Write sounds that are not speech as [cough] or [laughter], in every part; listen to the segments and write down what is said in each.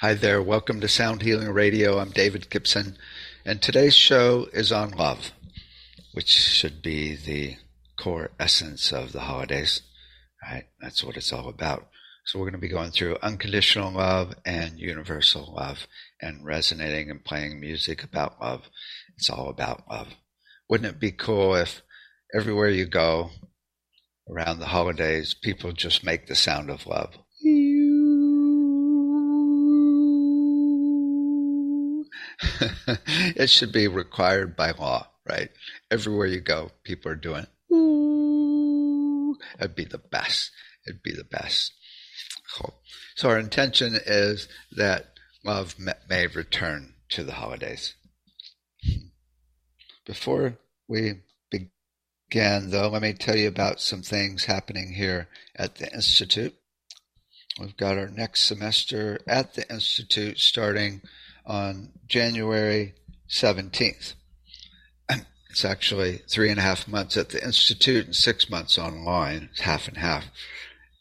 Hi there, welcome to Sound Healing Radio. I'm David Gibson, and today's show is on love, which should be the core essence of the holidays, right? That's what it's all about. So we're going to be going through unconditional love and universal love and resonating and playing music about love. It's all about love. Wouldn't it be cool if everywhere you go around the holidays, people just make the sound of love? [laughs] it should be required by law, right? Everywhere you go, people are doing ooh. It'd be the best. It'd be the best. Cool. So our intention is that love may return to the holidays. Before we begin, though, let me tell you about some things happening here at the Institute. We've got our next semester at the Institute starting on January 17th. [clears throat] It's actually three and a half months at the Institute and six months online. It's half and half.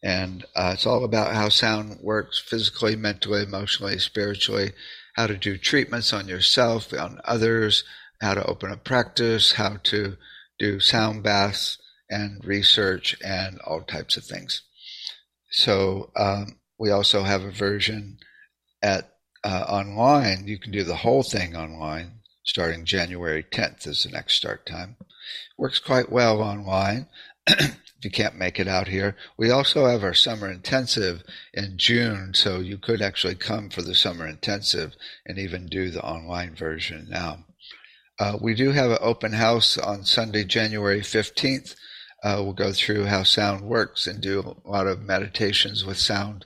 And uh, it's all about how sound works physically, mentally, emotionally, spiritually, how to do treatments on yourself, on others, how to open a practice, how to do sound baths and research and all types of things. So um, we also have a version at uh, online, you can do the whole thing online starting January 10th is the next start time. Works quite well online [clears throat] if you can't make it out here. We also have our summer intensive in June, so you could actually come for the summer intensive and even do the online version now. Uh, we do have an open house on Sunday, January 15th. Uh, we'll go through how sound works and do a lot of meditations with sound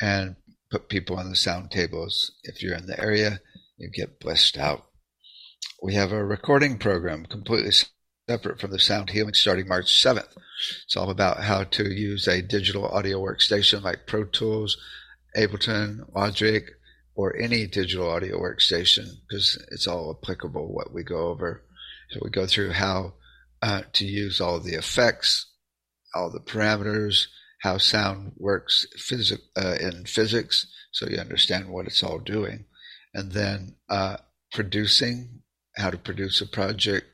and put people on the sound tables. If you're in the area, you get blessed out. We have a recording program completely separate from the sound healing starting March 7th. It's all about how to use a digital audio workstation like Pro Tools, Ableton, Logic, or any digital audio workstation because it's all applicable what we go over. So we go through how uh, to use all the effects, all the parameters, how sound works phys- uh, in physics, so you understand what it's all doing, and then uh, producing, how to produce a project.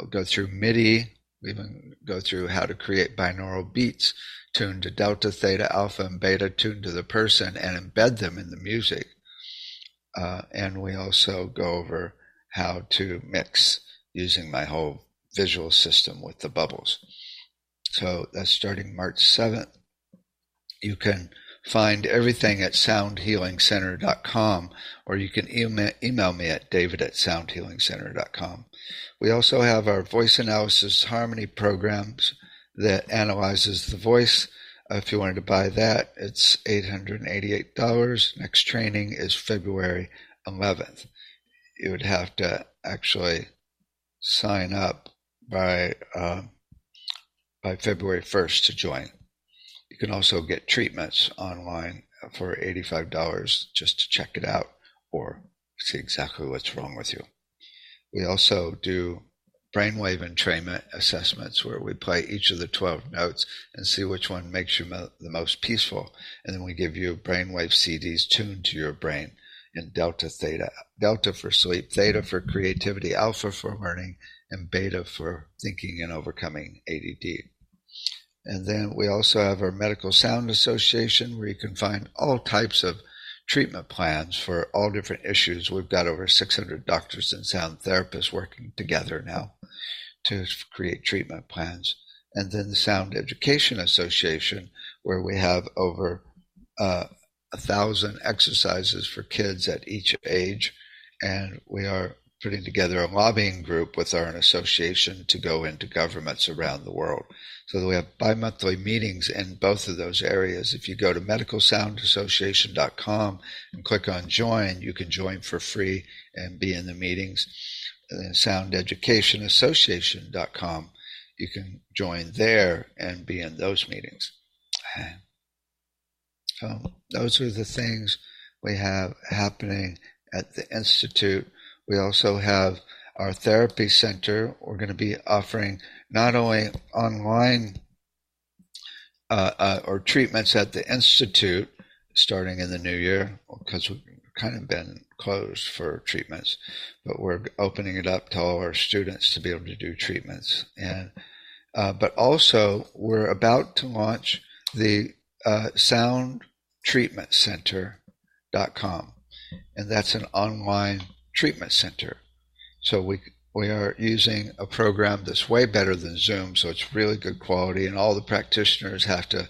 I'll go through MIDI. We even go through how to create binaural beats tuned to delta, theta, alpha, and beta, tuned to the person, and embed them in the music. Uh, and we also go over how to mix using my whole visual system with the bubbles. So that's starting March 7th. You can find everything at soundhealingcenter.com or you can email, email me at david at soundhealingcenter.com. We also have our voice analysis harmony programs that analyzes the voice. Uh, if you wanted to buy that, it's $888. Next training is February 11th. You would have to actually sign up by uh, by February 1st to join. You can also get treatments online for $85 just to check it out or see exactly what's wrong with you. We also do brainwave entrainment assessments where we play each of the 12 notes and see which one makes you mo- the most peaceful. And then we give you brainwave CDs tuned to your brain in delta, theta, delta for sleep, theta for creativity, alpha for learning, and beta for thinking and overcoming ADD. And then we also have our Medical Sound Association where you can find all types of treatment plans for all different issues. We've got over 600 doctors and sound therapists working together now to create treatment plans. And then the Sound Education Association, where we have over uh, a thousand exercises for kids at each age. And we are putting together a lobbying group with our association to go into governments around the world. So we have bi-monthly meetings in both of those areas. If you go to medicalsoundassociation.com and click on join, you can join for free and be in the meetings. Uh, and soundeducationassociation.com, you can join there and be in those meetings. So those are the things we have happening at the Institute. We also have our therapy center. We're going to be offering not only online uh, uh, or treatments at the institute starting in the new year because we've kind of been closed for treatments, but we're opening it up to all our students to be able to do treatments. And uh, but also we're about to launch the uh, Sound Treatment Center.com, and that's an online treatment center. So we we are using a program that's way better than Zoom, so it's really good quality, and all the practitioners have to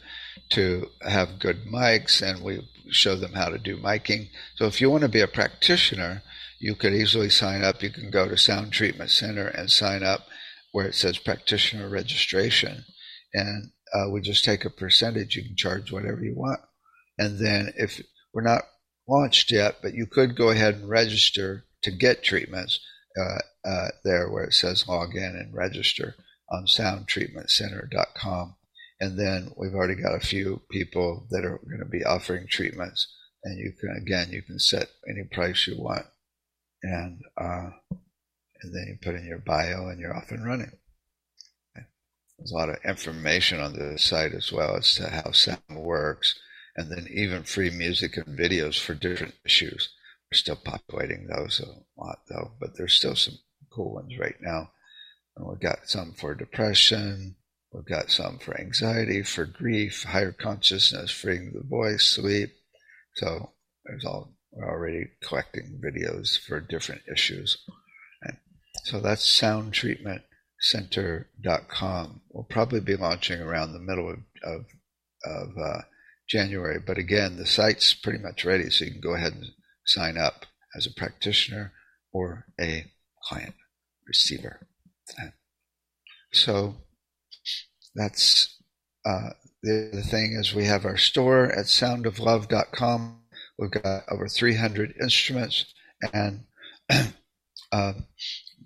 to have good mics, and we show them how to do miking. So if you want to be a practitioner, you could easily sign up. You can go to Sound Treatment Center and sign up where it says practitioner registration, and uh, we just take a percentage. You can charge whatever you want, and then if we're not launched yet, but you could go ahead and register to get treatments uh, uh, there where it says log in and register on soundtreatmentcenter.com. And then we've already got a few people that are going to be offering treatments. And you can, again, you can set any price you want. And, uh, and then you put in your bio and you're off and running. There's a lot of information on the site as well as to how sound works, and then even free music and videos for different issues. We're still populating those a lot though, but there's still some cool ones right now. And we've got some for depression, we've got some for anxiety, for grief, higher consciousness, freeing the voice, sleep. So there's all we're already collecting videos for different issues. And so that's soundtreatmentcenter.com. We'll probably be launching around the middle of, of, of uh, January. But again, the site's pretty much ready, so you can go ahead and sign up as a practitioner or a client receiver. So that's uh, the, the thing is we have our store at soundoflove.com. We've got over 300 instruments and [clears throat] uh,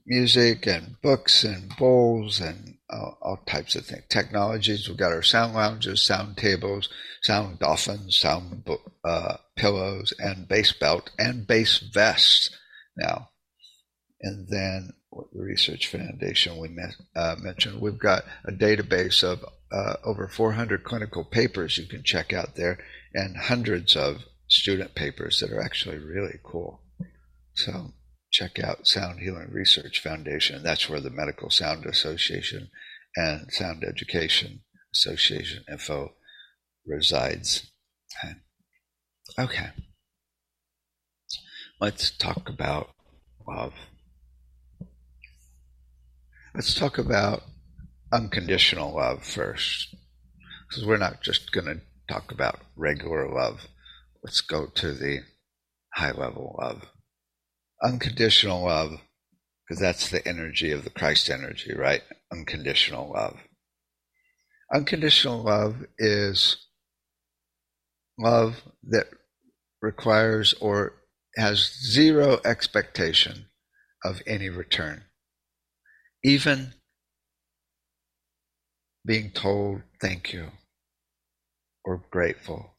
music and books and bowls and all, all, types of things. Technologies. We've got our sound lounges, sound tables, sound dolphins, sound uh, pillows, and bass belt and bass vests now. And then the Research Foundation we met, uh, mentioned, we've got a database of uh, over 400 clinical papers you can check out there and hundreds of student papers that are actually really cool. So check out Sound Healing Research Foundation. That's where the Medical Sound Association and Sound Education Association info resides. Okay. Let's talk about love. Let's talk about unconditional love first. Because we're not just going to talk about regular love. Let's go to the high level love unconditional love, because that's the energy of the Christ energy, right? Unconditional love. Unconditional love is love that requires or has zero expectation of any return. Even being told thank you or grateful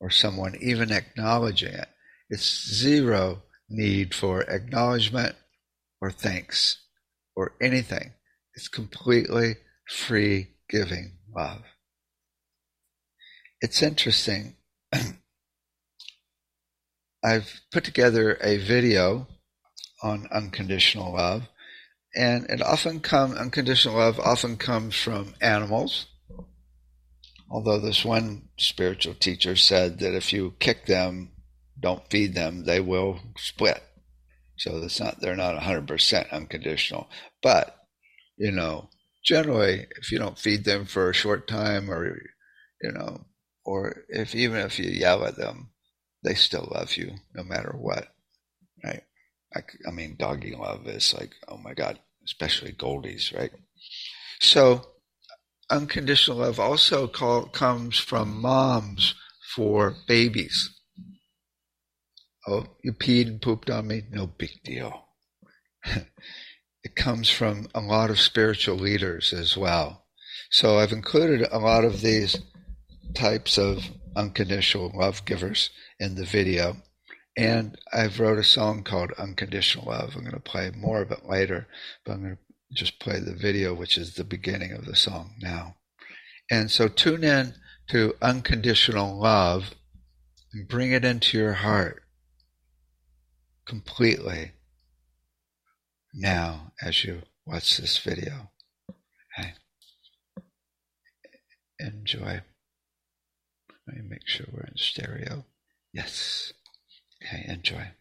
or someone even acknowledging it. It's zero need for acknowledgement or thanks or anything. It's completely free giving love. It's interesting. [clears throat] I've put together a video on unconditional love, and it often come unconditional love often comes from animals. Although this one spiritual teacher said that if you kick them, don't feed them, they will split. So it's not they're not 100% unconditional. But you know, generally, if you don't feed them for a short time, or you know, or if even if you yell at them, they still love you no matter what, right? I, I mean, doggy love is like, oh my god, especially Goldies, right? So unconditional love also call, comes from moms for babies Oh, you peed and pooped on me? No big deal. [laughs] it comes from a lot of spiritual leaders as well. So I've included a lot of these types of unconditional love givers in the video. And I've wrote a song called Unconditional Love. I'm going to play more of it later, but I'm going to just play the video, which is the beginning of the song now. And so tune in to Unconditional Love and bring it into your heart completely now as you watch this video. Okay. Enjoy. Let me make sure we're in stereo. Yes. Okay, enjoy.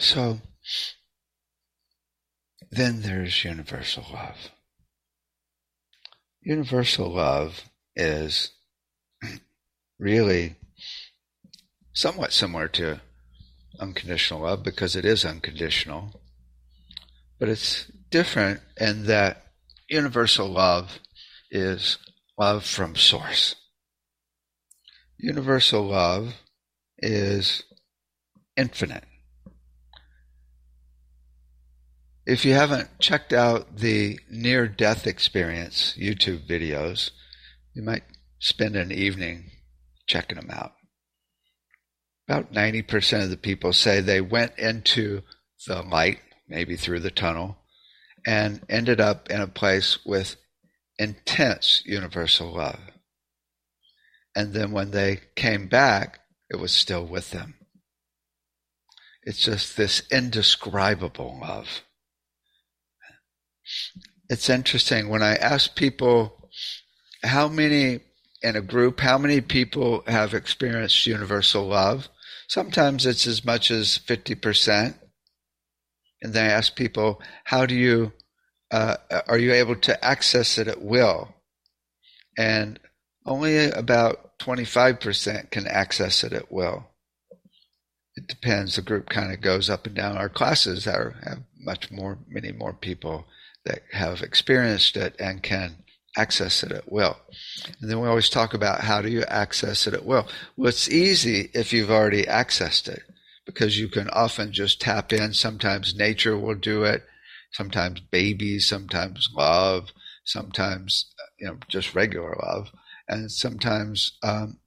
So then there's universal love. Universal love is really somewhat similar to unconditional love because it is unconditional, but it's different in that universal love is love from source. Universal love is infinite. If you haven't checked out the near death experience YouTube videos, you might spend an evening checking them out. About 90% of the people say they went into the light, maybe through the tunnel, and ended up in a place with intense universal love. And then when they came back, it was still with them. It's just this indescribable love. It's interesting when I ask people how many in a group, how many people have experienced universal love? Sometimes it's as much as 50%. And then I ask people, how do you, uh, are you able to access it at will? And only about 25% can access it at will. It depends. The group kind of goes up and down. Our classes are, have much more, many more people that have experienced it and can access it at will. And then we always talk about how do you access it at will. Well, it's easy if you've already accessed it because you can often just tap in. Sometimes nature will do it. Sometimes babies, sometimes love, sometimes, you know, just regular love. And sometimes um,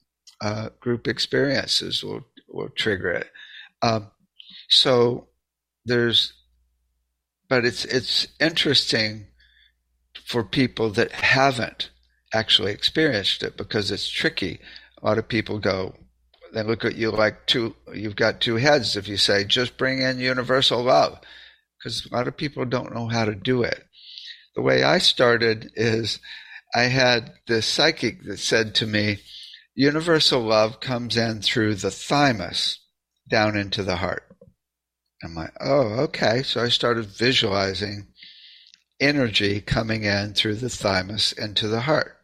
uh, group experiences will, will trigger it. Um, so there's, but it's, it's interesting for people that haven't actually experienced it because it's tricky. A lot of people go, they look at you like two, you've got two heads if you say, just bring in universal love, because a lot of people don't know how to do it. The way I started is I had this psychic that said to me, universal love comes in through the thymus down into the heart. I'm like, oh, okay. So I started visualizing energy coming in through the thymus into the heart.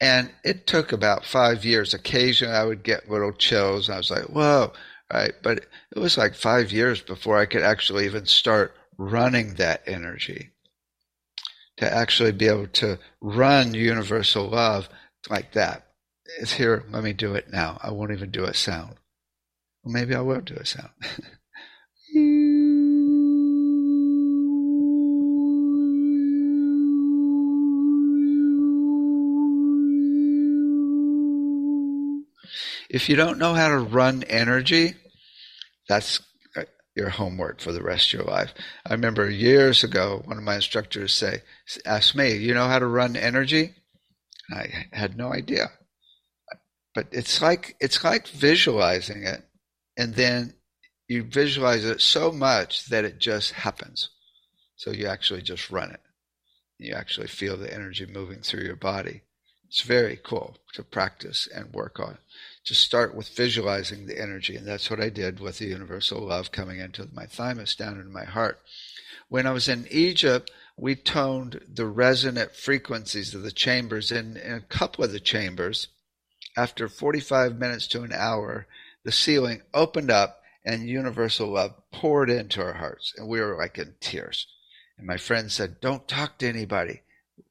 And it took about five years. Occasionally I would get little chills. I was like, whoa, right? But it was like five years before I could actually even start running that energy. To actually be able to run universal love like that. It's here, let me do it now. I won't even do a sound. Well, maybe I will do a sound. [laughs] If you don't know how to run energy, that's uh, your homework for the rest of your life. I remember years ago, one of my instructors say, asked me, "You know how to run energy?" I had no idea. But it's like it's like visualizing it, and then you visualize it so much that it just happens. So you actually just run it. You actually feel the energy moving through your body. It's very cool to practice and work on just start with visualizing the energy. And that's what I did with the universal love coming into my thymus, down into my heart. When I was in Egypt, we toned the resonant frequencies of the chambers. In, a couple of the chambers, after 45 minutes to an hour, the ceiling opened up and universal love poured into our hearts. And we were like in tears. And my friend said, Don't talk to anybody.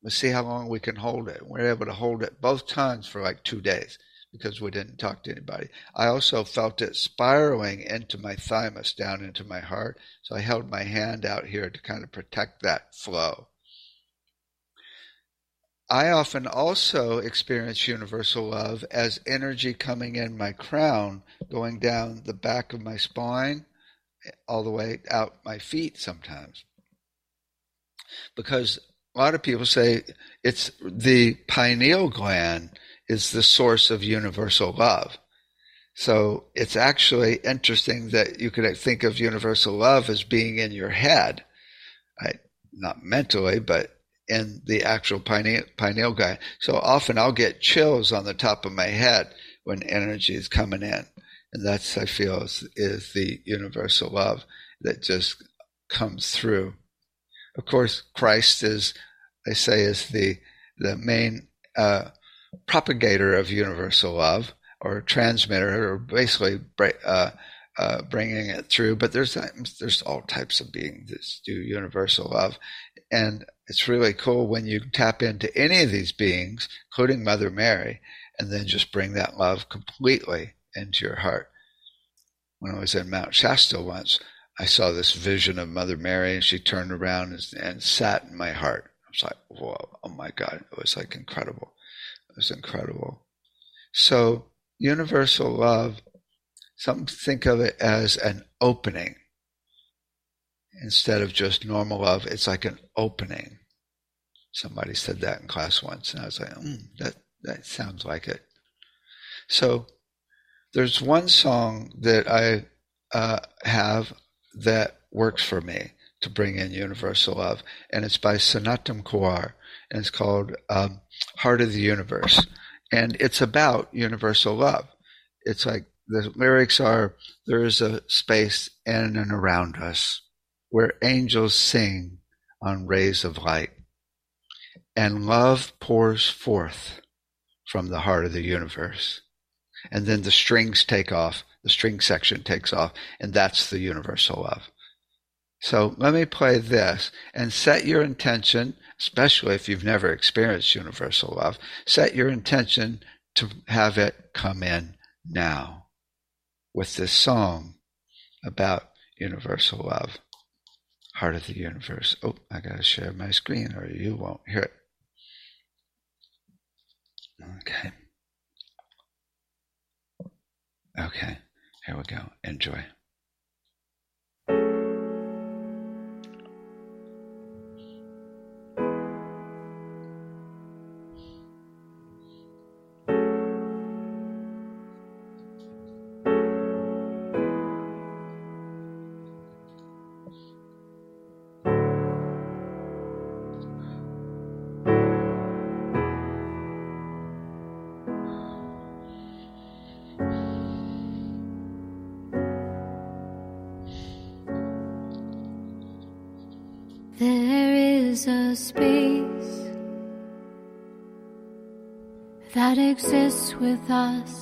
Let's see how long we can hold it. We were able to hold it both times for like two days because we didn't talk to anybody. I also felt it spiraling into my thymus, down into my heart. So I held my hand out here to kind of protect that flow. I often also experience universal love as energy coming in my crown, going down the back of my spine, all the way out my feet sometimes. Because a lot of people say it's the pineal gland is the source of universal love. So it's actually interesting that you could think of universal love as being in your head, right? Not mentally, but in the actual pineal, pineal. So often I'll get chills on the top of my head when energy is coming in. And that's, I feel, is, is the universal love that just comes through. Of course, Christ is, I say, is the, the main uh, propagator of universal love or transmitter or basically uh, uh, bringing it through. But there's there's all types of beings that do universal love, and it's really cool when you tap into any of these beings, including Mother Mary, and then just bring that love completely into your heart. When I was in Mount Shasta once, I saw this vision of Mother Mary, and she turned around and, and sat in my heart. I was like, whoa, oh my God. It was like incredible. It was incredible. So, universal love some think of it as an opening instead of just normal love. It's like an opening. Somebody said that in class once, and I was like, mm, that that sounds like it. So there's one song that I uh, have that works for me to bring in universal love, and it's by Snatam Kaur, and it's called um, "Heart of the Universe," and it's about universal love. It's like the lyrics are there is a space in and around us where angels sing on rays of light. And love pours forth from the heart of the universe. And then the strings take off the string section takes off and that's the universal love. So let me play this and set your intention especially if you've never experienced universal love set your intention to have it come in now with this song about universal love, heart of the universe. Oh, I got to share my screen or you won't hear it. Okay. Okay, here we go. Enjoy. With us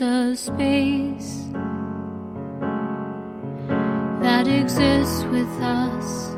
love with forth.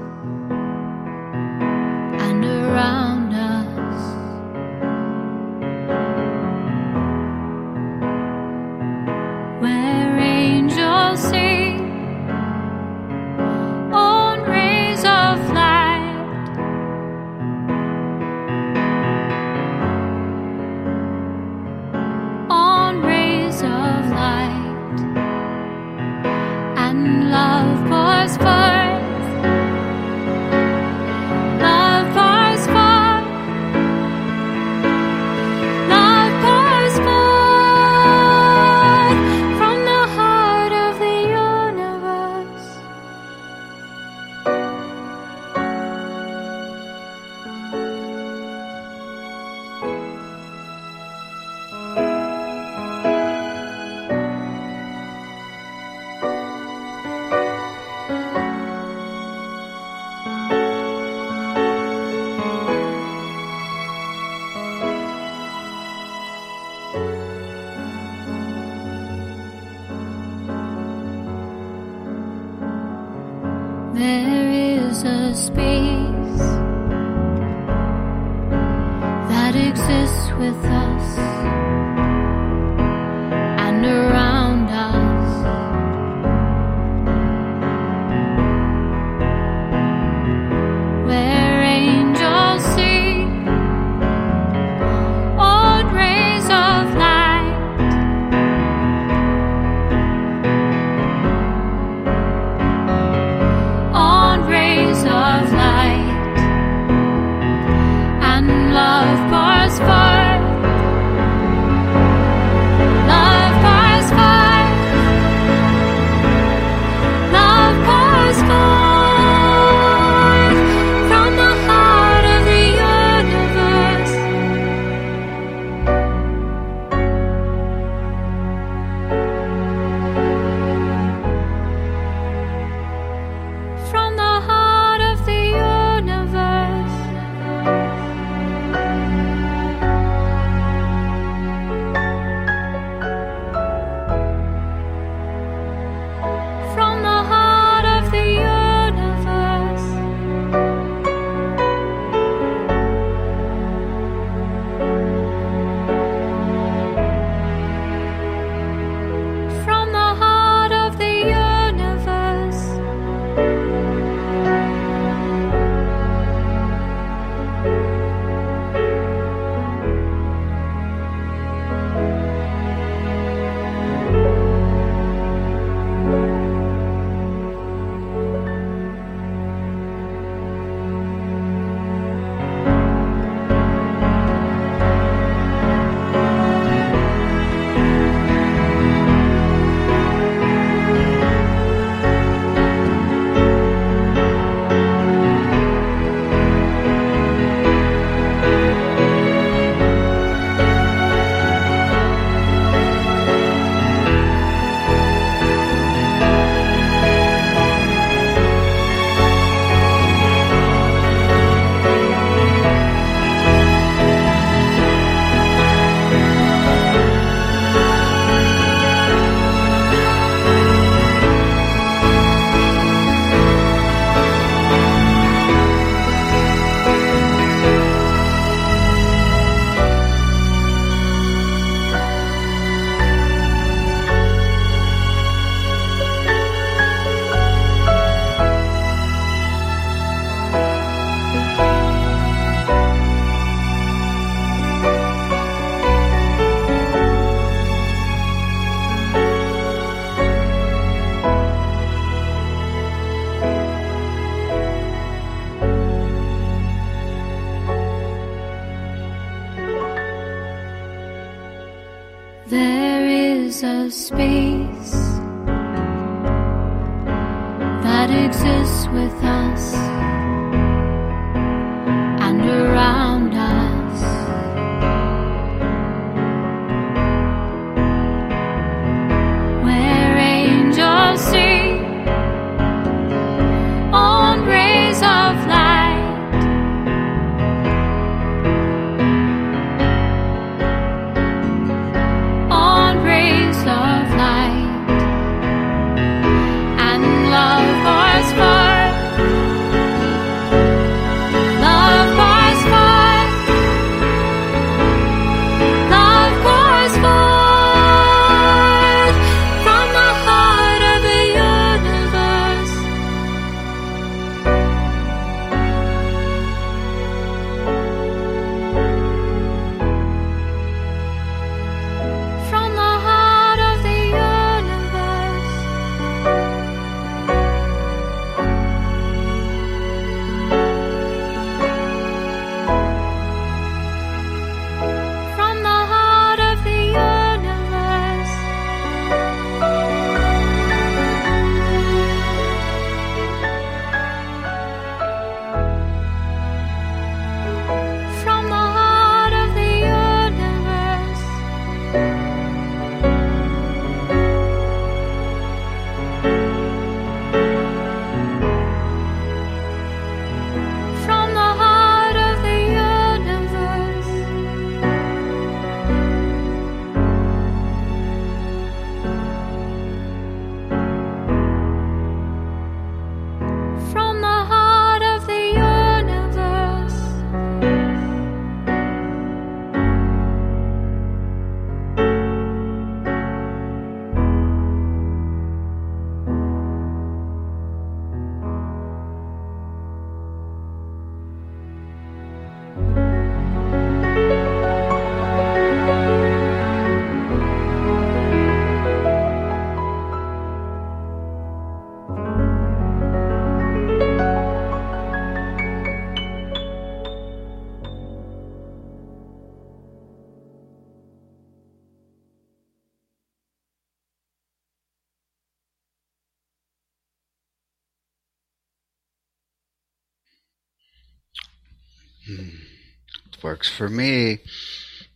Works for me.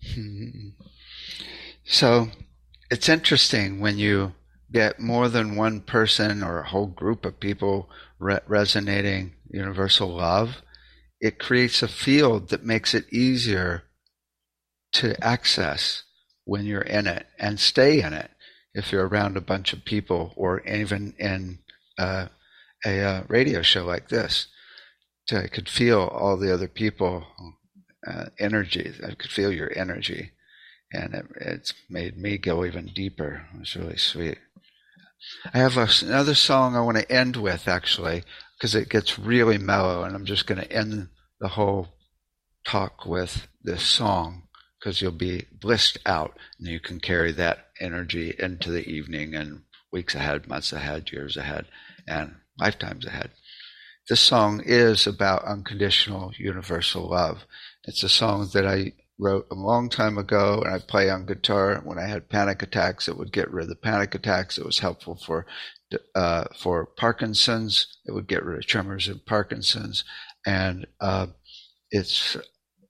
[laughs] So it's interesting when you get more than one person or a whole group of people re- resonating universal love, it creates a field that makes it easier to access when you're in it and stay in it if you're around a bunch of people or even in uh, a uh, radio show like this. I could feel all the other people uh, energy. I could feel your energy, and it, it's made me go even deeper. It was really sweet. I have a, another song I want to end with actually because it gets really mellow, and I'm just going to end the whole talk with this song because you'll be blissed out and you can carry that energy into the evening and weeks ahead, months ahead, years ahead, and lifetimes ahead. This song is about unconditional universal love. It's a song that I wrote a long time ago and I play on guitar. When I had panic attacks, it would get rid of the panic attacks. It was helpful for uh, for Parkinson's. It would get rid of tremors and Parkinson's. And uh, it's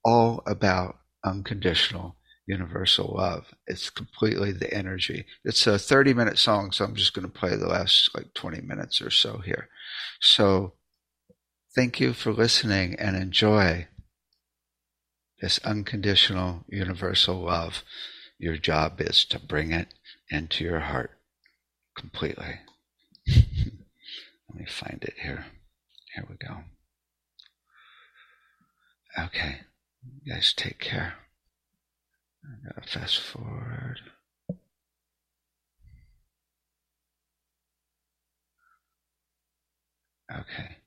all about unconditional universal love. It's completely the energy. It's a 30 minute song, so I'm just going to play the last like 20 minutes or so here. So thank you for listening and enjoy this unconditional universal love. Your job is to bring it into your heart completely. [laughs] Let me find it here. Here we go. Okay. You guys take care. I gotta fast forward. Okay.